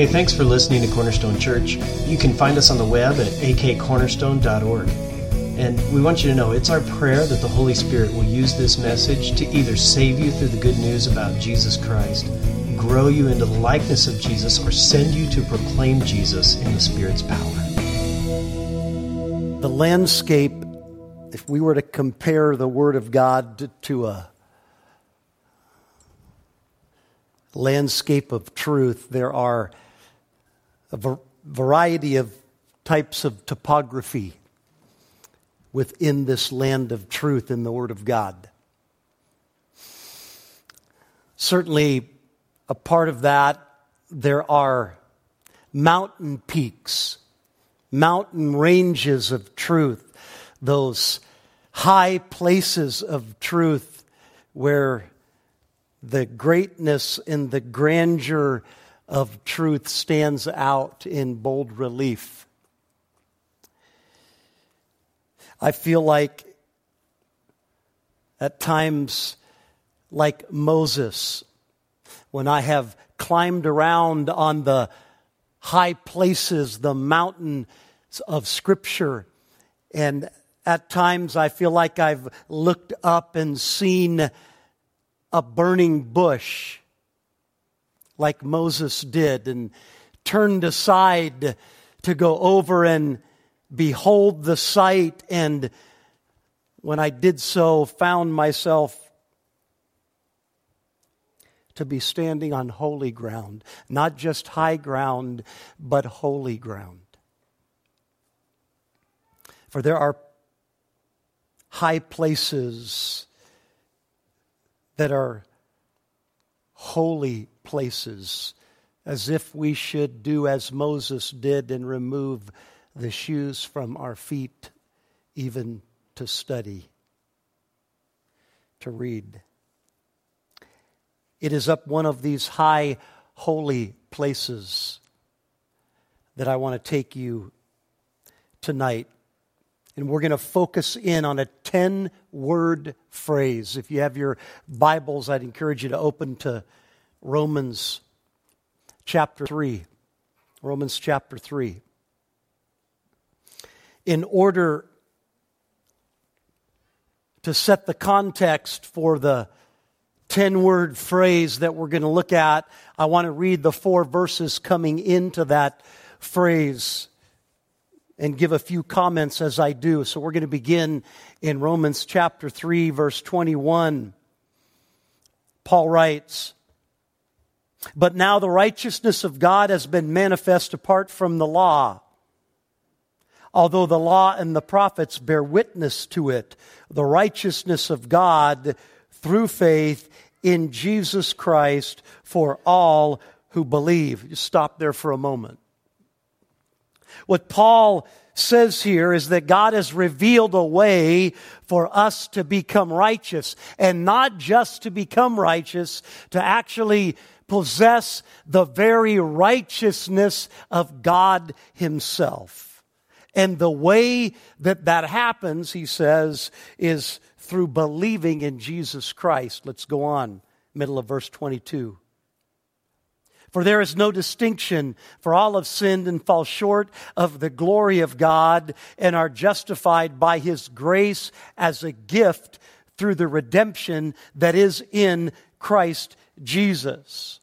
Hey, thanks for listening to Cornerstone Church. You can find us on the web at akcornerstone.org. And we want you to know it's our prayer that the Holy Spirit will use this message to either save you through the good news about Jesus Christ, grow you into the likeness of Jesus, or send you to proclaim Jesus in the Spirit's power. The landscape, if we were to compare the Word of God to a landscape of truth, there are a variety of types of topography within this land of truth in the Word of God. Certainly, a part of that, there are mountain peaks, mountain ranges of truth, those high places of truth where the greatness and the grandeur of truth stands out in bold relief. I feel like at times, like Moses, when I have climbed around on the high places, the mountains of Scripture, and at times I feel like I've looked up and seen a burning bush like Moses did and turned aside to go over and behold the sight. And when I did so, found myself to be standing on holy ground, not just high ground, but holy ground. For there are high places that are holy places, as if we should do as Moses did and remove the shoes from our feet, even to study, to read. It is up one of these high, holy places that I want to take you tonight and we're going to focus in on a 10 word phrase. If you have your Bibles, I'd encourage you to open to Romans chapter 3. Romans chapter 3. In order to set the context for the 10 word phrase that we're going to look at, I want to read the four verses coming into that phrase and give a few comments as I do. So we're going to begin in Romans chapter 3, verse 21. Paul writes, But now the righteousness of God has been manifest apart from the law. Although the law and the prophets bear witness to it, the righteousness of God through faith in Jesus Christ for all who believe. Just stop there for a moment. What Paul says here is that God has revealed a way for us to become righteous and not just to become righteous, to actually possess the very righteousness of God Himself. And the way that that happens, he says, is through believing in Jesus Christ. Let's go on, middle of verse 22. For there is no distinction, for all have sinned and fall short of the glory of God and are justified by his grace as a gift through the redemption that is in Christ Jesus.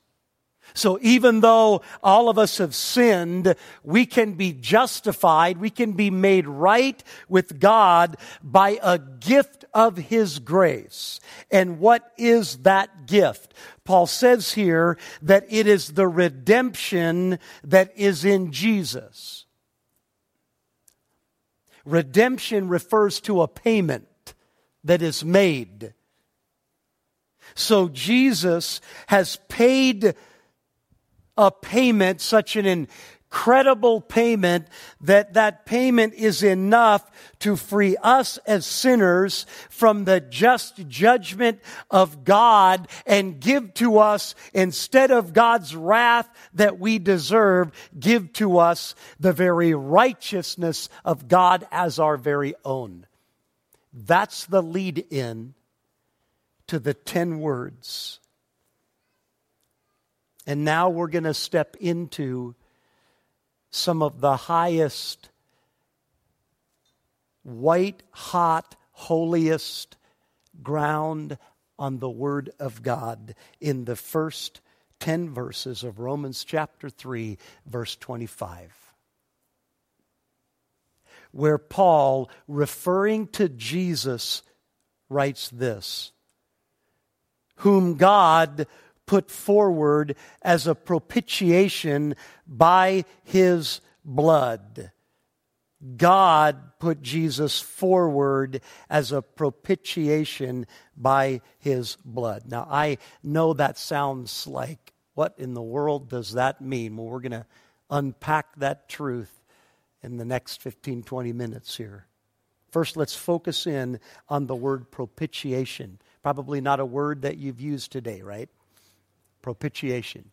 So even though all of us have sinned, we can be justified, we can be made right with God by a gift of His grace. And what is that gift? Paul says here that it is the redemption that is in Jesus. Redemption refers to a payment that is made. So Jesus has paid a payment, such an incredible payment that that payment is enough to free us as sinners from the just judgment of God and give to us instead of God's wrath that we deserve, give to us the very righteousness of God as our very own. That's the lead in to the 10 words. And now we're going to step into some of the highest, white hot, holiest ground on the Word of God in the first 10 verses of Romans chapter 3, verse 25. Where Paul, referring to Jesus, writes this Whom God put forward as a propitiation by his blood. God put Jesus forward as a propitiation by his blood. Now, I know that sounds like, what in the world does that mean? Well, we're going to unpack that truth in the next 15, 20 minutes here. First, let's focus in on the word propitiation. Probably not a word that you've used today, right? propitiation.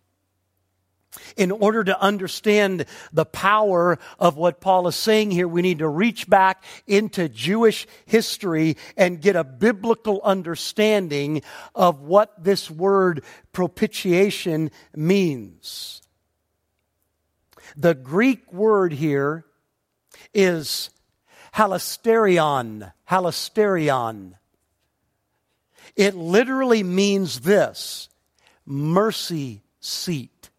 In order to understand the power of what Paul is saying here, we need to reach back into Jewish history and get a biblical understanding of what this word propitiation means. The Greek word here is hilasterion. Hilasterion. It literally means this mercy seat.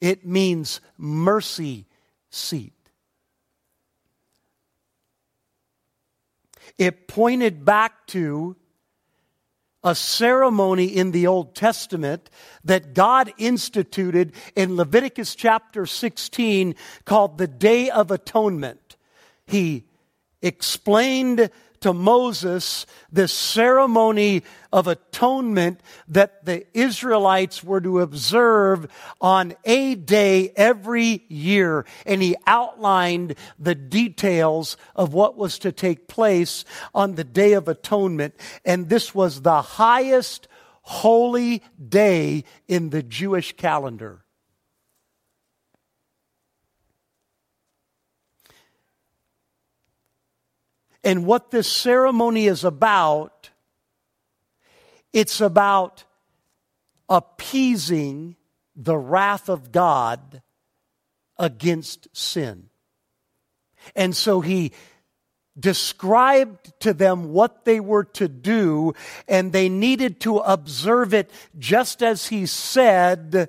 It means mercy seat. It pointed back to a ceremony in the Old Testament that God instituted in Leviticus chapter 16 called the Day of Atonement. He explained to Moses this ceremony of atonement that the Israelites were to observe on a day every year. And he outlined the details of what was to take place on the Day of Atonement. And this was the highest holy day in the Jewish calendar. And what this ceremony is about, it's about appeasing the wrath of God against sin. And so he described to them what they were to do, and they needed to observe it just as he said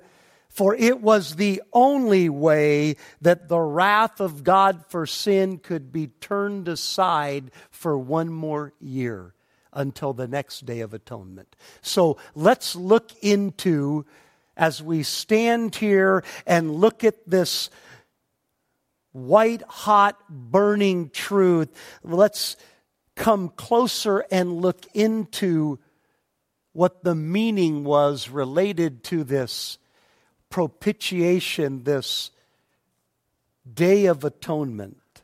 for it was the only way that the wrath of God for sin could be turned aside for one more year until the next day of atonement. So let's look into, as we stand here and look at this white hot burning truth, let's come closer and look into what the meaning was related to this propitiation, this day of atonement.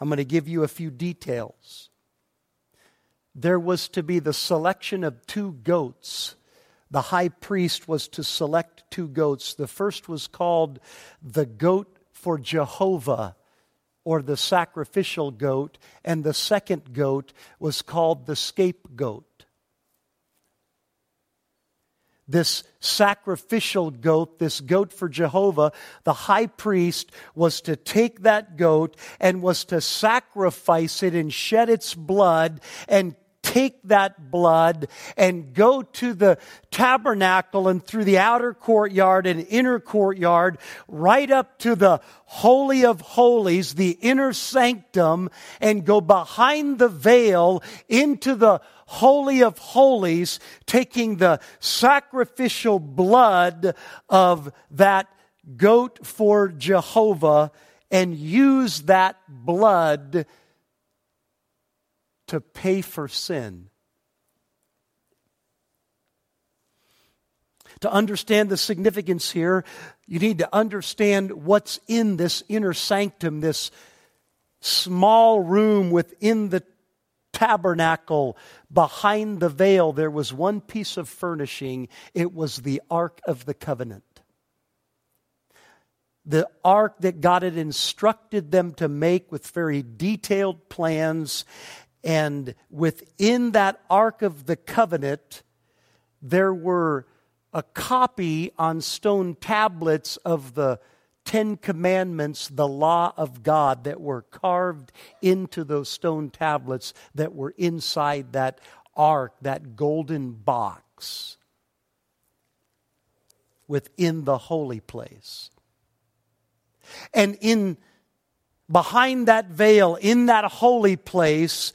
I'm going to give you a few details. There was to be the selection of two goats. The high priest was to select two goats. The first was called the goat for Jehovah, or the sacrificial goat, and the second goat was called the scapegoat this sacrificial goat, this goat for Jehovah, the high priest was to take that goat and was to sacrifice it and shed its blood and take that blood and go to the tabernacle and through the outer courtyard and inner courtyard, right up to the Holy of Holies, the inner sanctum, and go behind the veil into the Holy of Holies, taking the sacrificial blood of that goat for Jehovah and use that blood to pay for sin. To understand the significance here, you need to understand what's in this inner sanctum, this small room within the tabernacle, behind the veil, there was one piece of furnishing. It was the Ark of the Covenant. The ark that God had instructed them to make with very detailed plans. And within that Ark of the Covenant, there were a copy on stone tablets of the Ten Commandments, the law of God that were carved into those stone tablets that were inside that ark, that golden box within the holy place. And in behind that veil, in that holy place,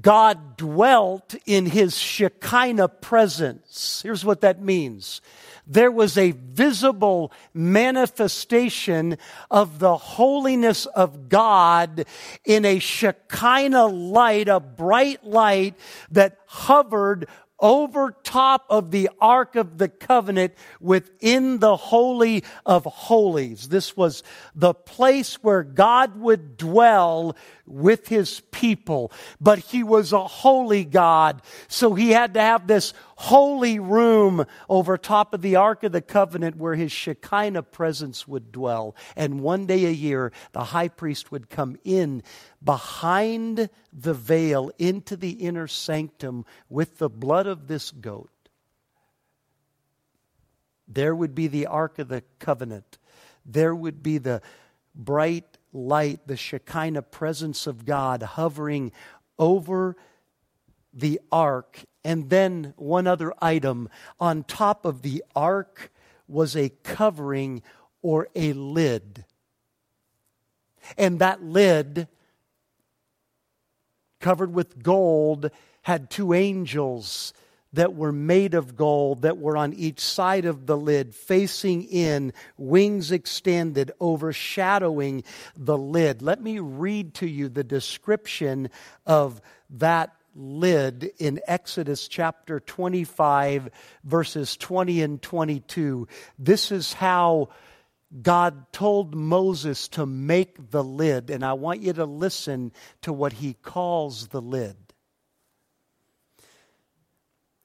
God dwelt in his Shekinah presence. Here's what that means. There was a visible manifestation of the holiness of God in a Shekinah light, a bright light that hovered over top of the Ark of the Covenant within the Holy of Holies. This was the place where God would dwell with his people. But he was a holy God, so he had to have this holy room over top of the Ark of the Covenant where his Shekinah presence would dwell. And one day a year, the high priest would come in behind the veil into the inner sanctum with the blood of this goat. There would be the Ark of the Covenant. There would be the bright light, the Shekinah presence of God hovering over the ark. And then one other item on top of the ark was a covering or a lid. And that lid covered with gold, had two angels that were made of gold that were on each side of the lid, facing in, wings extended, overshadowing the lid. Let me read to you the description of that lid in Exodus chapter 25, verses 20 and 22. This is how God told Moses to make the lid, and I want you to listen to what he calls the lid.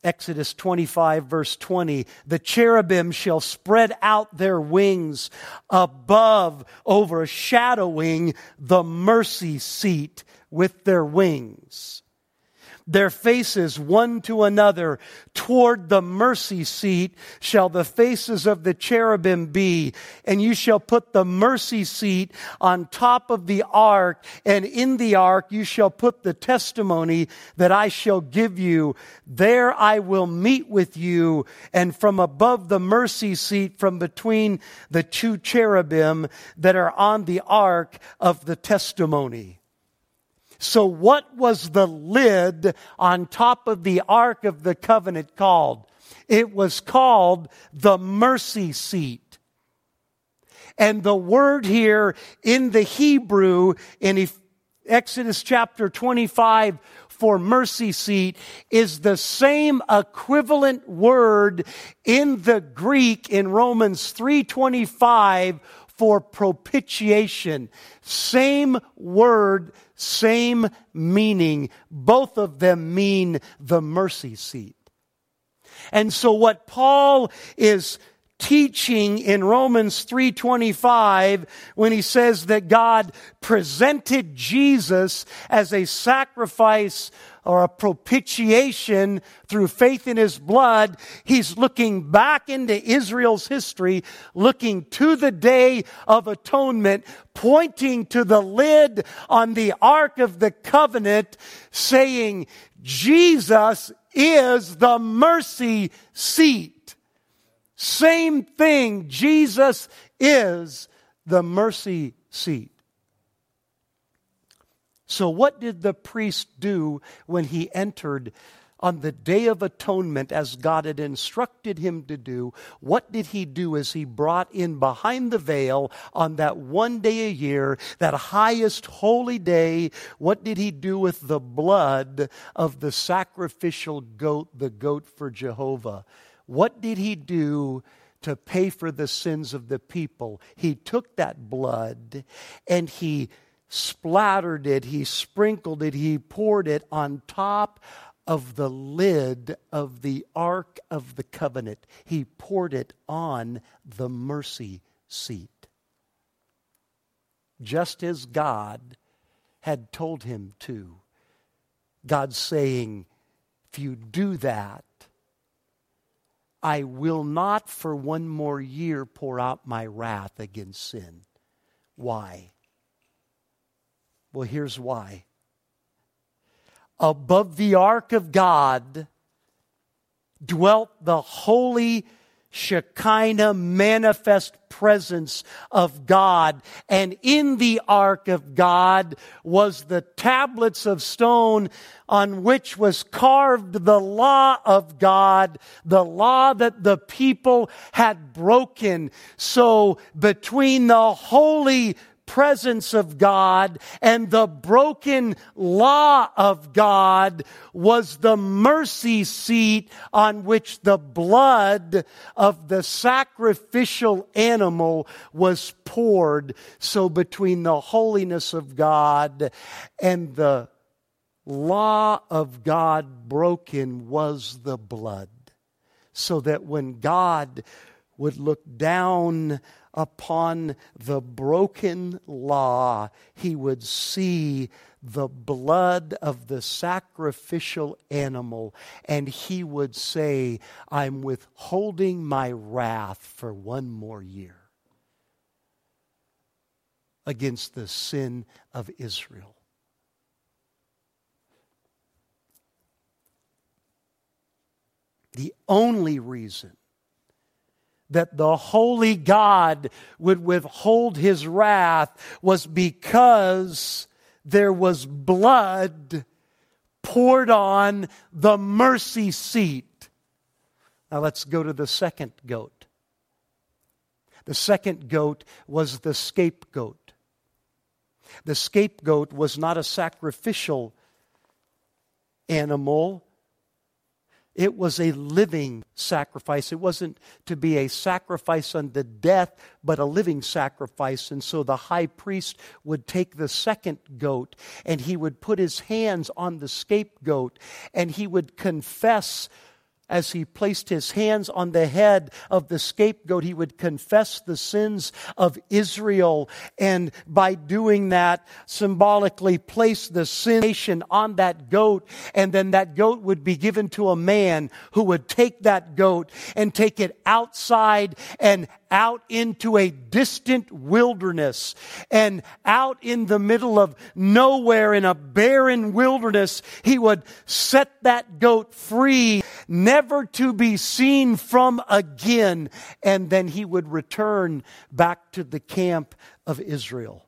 Exodus 25, verse 20. The cherubim shall spread out their wings above, overshadowing the mercy seat with their wings their faces one to another. Toward the mercy seat shall the faces of the cherubim be, and you shall put the mercy seat on top of the ark, and in the ark you shall put the testimony that I shall give you. There I will meet with you, and from above the mercy seat, from between the two cherubim that are on the ark of the testimony. So, what was the lid on top of the Ark of the Covenant called? It was called the mercy seat. And the word here in the Hebrew in Exodus chapter 25 for mercy seat is the same equivalent word in the Greek in Romans 325 for propitiation. Same word, same meaning. Both of them mean the mercy seat. And so what Paul is teaching in Romans 3:25 when he says that God presented Jesus as a sacrifice or a propitiation through faith in his blood. He's looking back into Israel's history, looking to the day of atonement, pointing to the lid on the Ark of the Covenant, saying, Jesus is the mercy seat. Same thing. Jesus is the mercy seat. So, what did the priest do when he entered on the Day of Atonement as God had instructed him to do? What did he do as he brought in behind the veil on that one day a year, that highest holy day? What did he do with the blood of the sacrificial goat, the goat for Jehovah? What did he do? to pay for the sins of the people. He took that blood and he splattered it, he sprinkled it, he poured it on top of the lid of the Ark of the Covenant. He poured it on the mercy seat. Just as God had told him to. God saying, if you do that, I will not for one more year pour out my wrath against sin. Why? Well, here's why. Above the ark of God dwelt the holy Shekinah manifest presence of God. And in the ark of God was the tablets of stone on which was carved the law of God, the law that the people had broken. So between the holy presence of God and the broken law of God was the mercy seat on which the blood of the sacrificial animal was poured. So between the holiness of God and the law of God broken was the blood. So that when God would look down upon the broken law, he would see the blood of the sacrificial animal, and he would say, I'm withholding my wrath for one more year against the sin of Israel. The only reason that the holy God would withhold his wrath was because there was blood poured on the mercy seat. Now let's go to the second goat. The second goat was the scapegoat. The scapegoat was not a sacrificial animal, it was a living sacrifice. It wasn't to be a sacrifice unto death, but a living sacrifice. And so the high priest would take the second goat and he would put his hands on the scapegoat and he would confess as he placed his hands on the head of the scapegoat, he would confess the sins of Israel. And by doing that, symbolically place the sin nation on that goat. And then that goat would be given to a man who would take that goat and take it outside and out into a distant wilderness and out in the middle of nowhere in a barren wilderness, he would set that goat free, never to be seen from again. And then he would return back to the camp of Israel.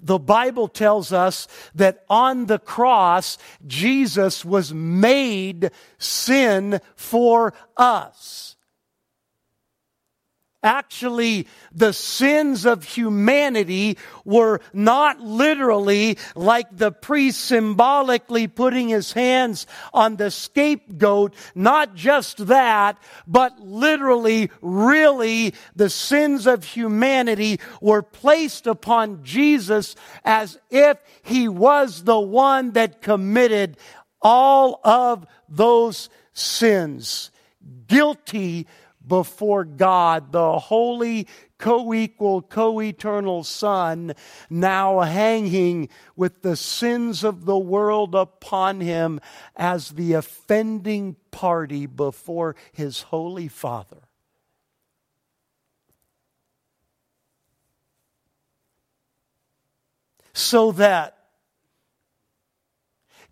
The Bible tells us that on the cross, Jesus was made sin for us. Actually, the sins of humanity were not literally like the priest symbolically putting his hands on the scapegoat. Not just that, but literally, really, the sins of humanity were placed upon Jesus as if he was the one that committed all of those sins. Guilty before God, the holy, co equal, co eternal Son, now hanging with the sins of the world upon him as the offending party before his holy Father. So that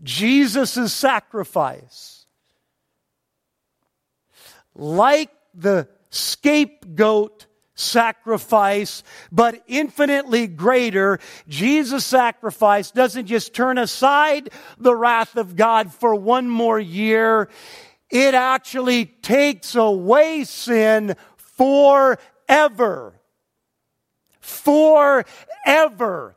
Jesus' sacrifice, like the scapegoat sacrifice, but infinitely greater. Jesus' sacrifice doesn't just turn aside the wrath of God for one more year. It actually takes away sin forever. Forever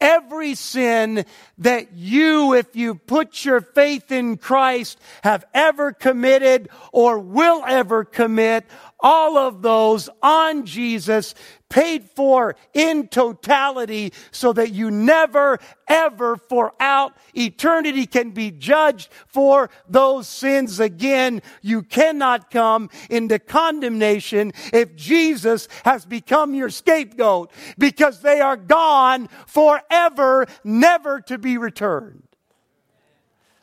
every sin that you, if you put your faith in Christ, have ever committed or will ever commit, all of those on Jesus paid for in totality so that you never, ever for out eternity can be judged for those sins again. You cannot come into condemnation if Jesus has become your scapegoat because they are gone forever, never to be returned.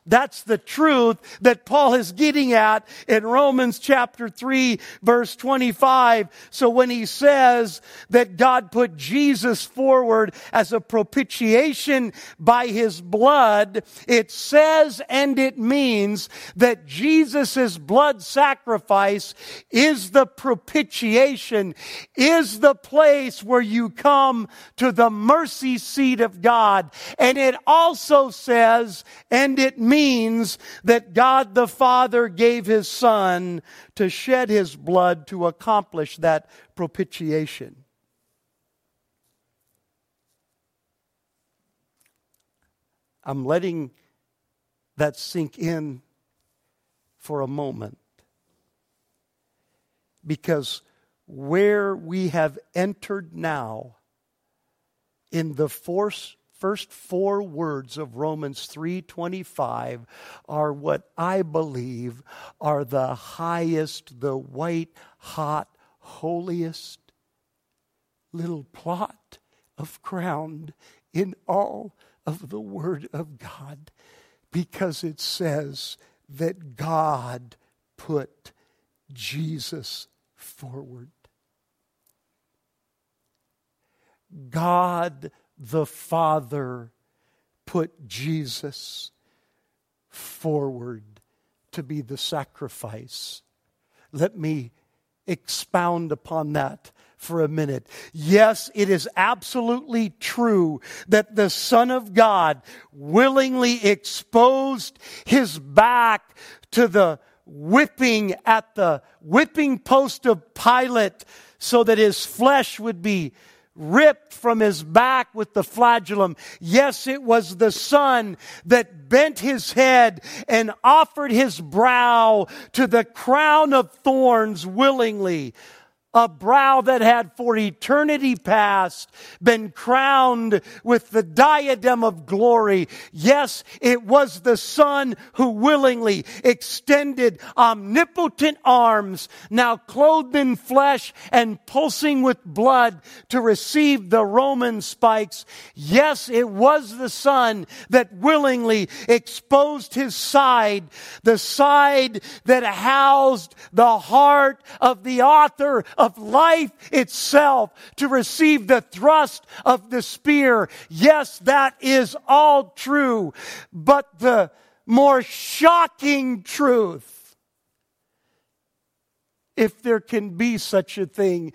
That's the truth that Paul is getting at in Romans chapter 3 verse 25. So when he says that God put Jesus forward as a propitiation by his blood, it says and it means that Jesus' blood sacrifice is the propitiation, is the place where you come to the mercy seat of God. And it also says and it means means that God the Father gave his Son to shed his blood to accomplish that propitiation. I'm letting that sink in for a moment. Because where we have entered now in the force first four words of Romans 3:25 are what I believe are the highest, the white hot, holiest little plot of ground in all of the Word of God because it says that God put Jesus forward. God the Father put Jesus forward to be the sacrifice. Let me expound upon that for a minute. Yes, it is absolutely true that the Son of God willingly exposed his back to the whipping at the whipping post of Pilate so that his flesh would be ripped from his back with the flagellum. Yes, it was the Son that bent his head and offered his brow to the crown of thorns willingly a brow that had for eternity past been crowned with the diadem of glory. Yes, it was the Son who willingly extended omnipotent arms, now clothed in flesh and pulsing with blood to receive the Roman spikes. Yes, it was the Son that willingly exposed his side, the side that housed the heart of the author of life itself to receive the thrust of the spear. Yes, that is all true. But the more shocking truth, if there can be such a thing,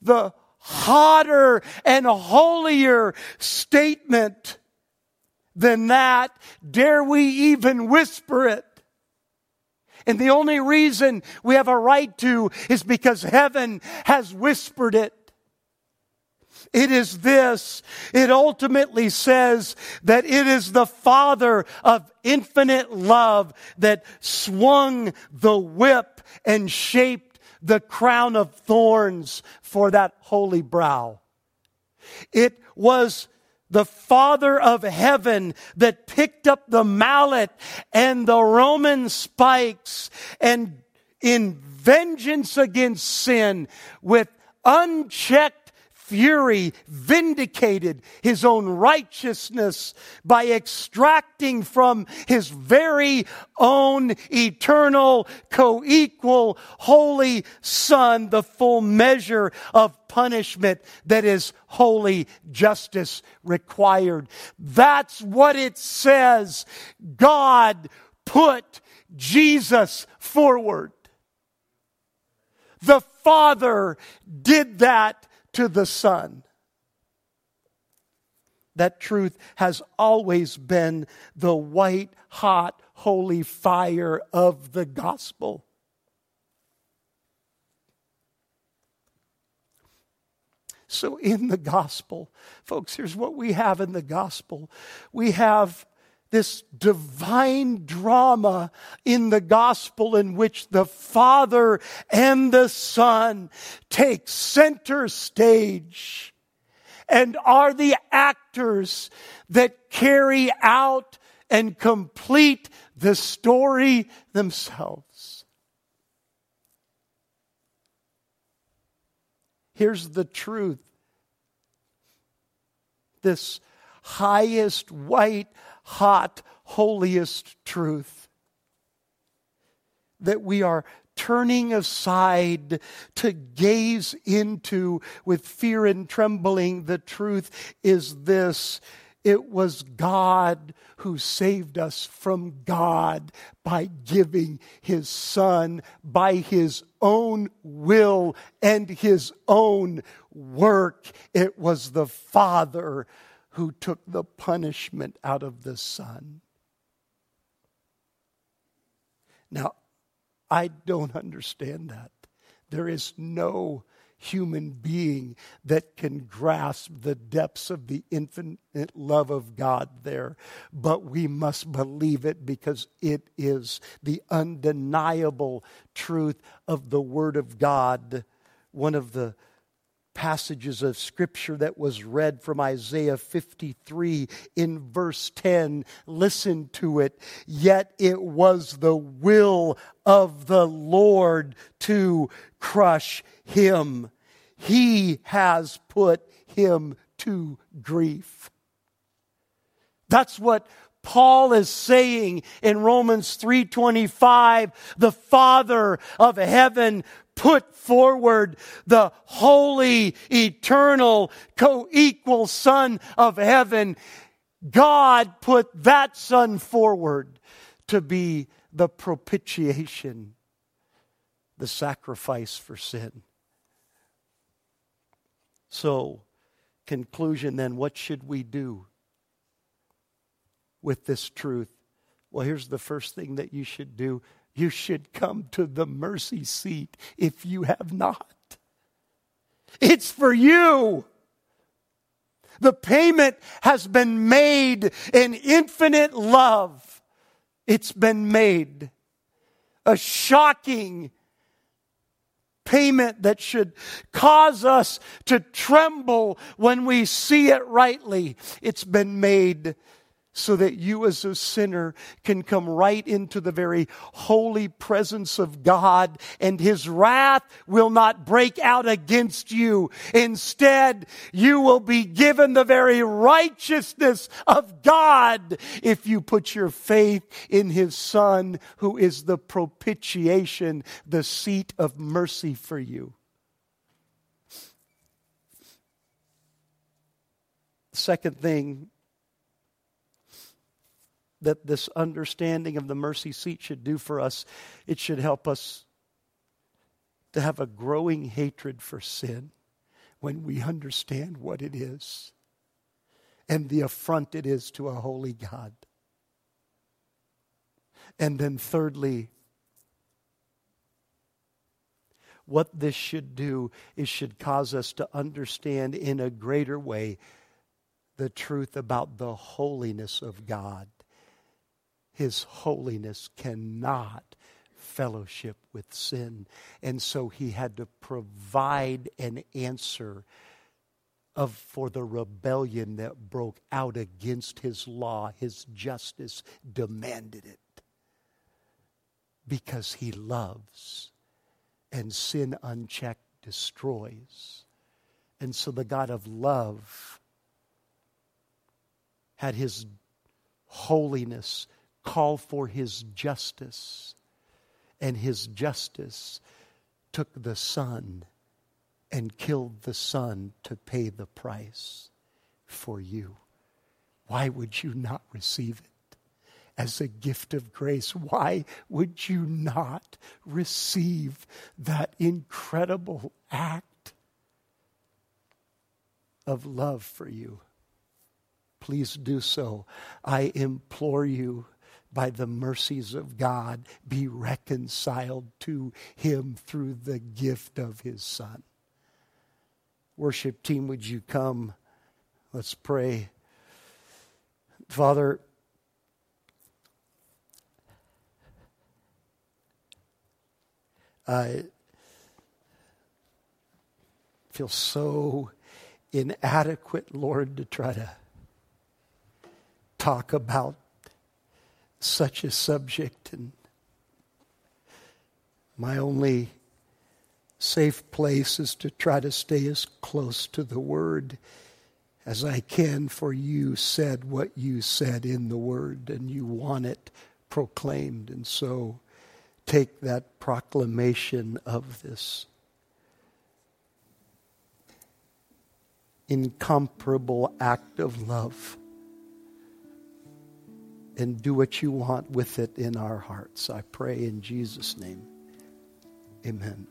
the hotter and holier statement than that, dare we even whisper it, and the only reason we have a right to is because heaven has whispered it. It is this. It ultimately says that it is the Father of infinite love that swung the whip and shaped the crown of thorns for that holy brow. It was the Father of heaven that picked up the mallet and the Roman spikes and in vengeance against sin with unchecked fury vindicated his own righteousness by extracting from his very own eternal, co-equal, holy son the full measure of punishment that is holy justice required. That's what it says. God put Jesus forward. The Father did that to the Son. That truth has always been the white hot holy fire of the gospel. So, in the gospel, folks, here's what we have in the gospel we have this divine drama in the gospel in which the Father and the Son take center stage and are the actors that carry out and complete the story themselves. Here's the truth this highest, white, hot, holiest truth. That we are turning aside to gaze into with fear and trembling. The truth is this it was God who saved us from God by giving his Son by his own will and his own work. It was the Father who took the punishment out of the Son. Now, I don't understand that. There is no human being that can grasp the depths of the infinite love of God there. But we must believe it because it is the undeniable truth of the Word of God. One of the passages of scripture that was read from Isaiah 53 in verse 10. Listen to it. Yet it was the will of the Lord to crush him. He has put him to grief. That's what Paul is saying in Romans 3:25, the Father of heaven put forward the holy, eternal, co-equal Son of heaven. God put that Son forward to be the propitiation, the sacrifice for sin. So, conclusion then, what should we do with this truth? Well, here's the first thing that you should do you should come to the mercy seat if you have not. It's for you. The payment has been made in infinite love. It's been made. A shocking payment that should cause us to tremble when we see it rightly. It's been made so that you as a sinner can come right into the very holy presence of God and his wrath will not break out against you. Instead, you will be given the very righteousness of God if you put your faith in his son who is the propitiation, the seat of mercy for you. Second thing that this understanding of the mercy seat should do for us. It should help us to have a growing hatred for sin when we understand what it is and the affront it is to a holy God. And then, thirdly, what this should do is should cause us to understand in a greater way the truth about the holiness of God his holiness cannot fellowship with sin. And so he had to provide an answer of for the rebellion that broke out against his law. His justice demanded it. Because he loves and sin unchecked destroys. And so the God of love had his holiness call for his justice. And his justice took the Son and killed the Son to pay the price for you. Why would you not receive it as a gift of grace? Why would you not receive that incredible act of love for you? Please do so. I implore you by the mercies of God, be reconciled to Him through the gift of His Son. Worship team, would you come? Let's pray. Father, I feel so inadequate, Lord, to try to talk about such a subject. And my only safe place is to try to stay as close to the Word as I can, for you said what you said in the Word, and you want it proclaimed. And so take that proclamation of this incomparable act of love and do what you want with it in our hearts. I pray in Jesus' name. Amen.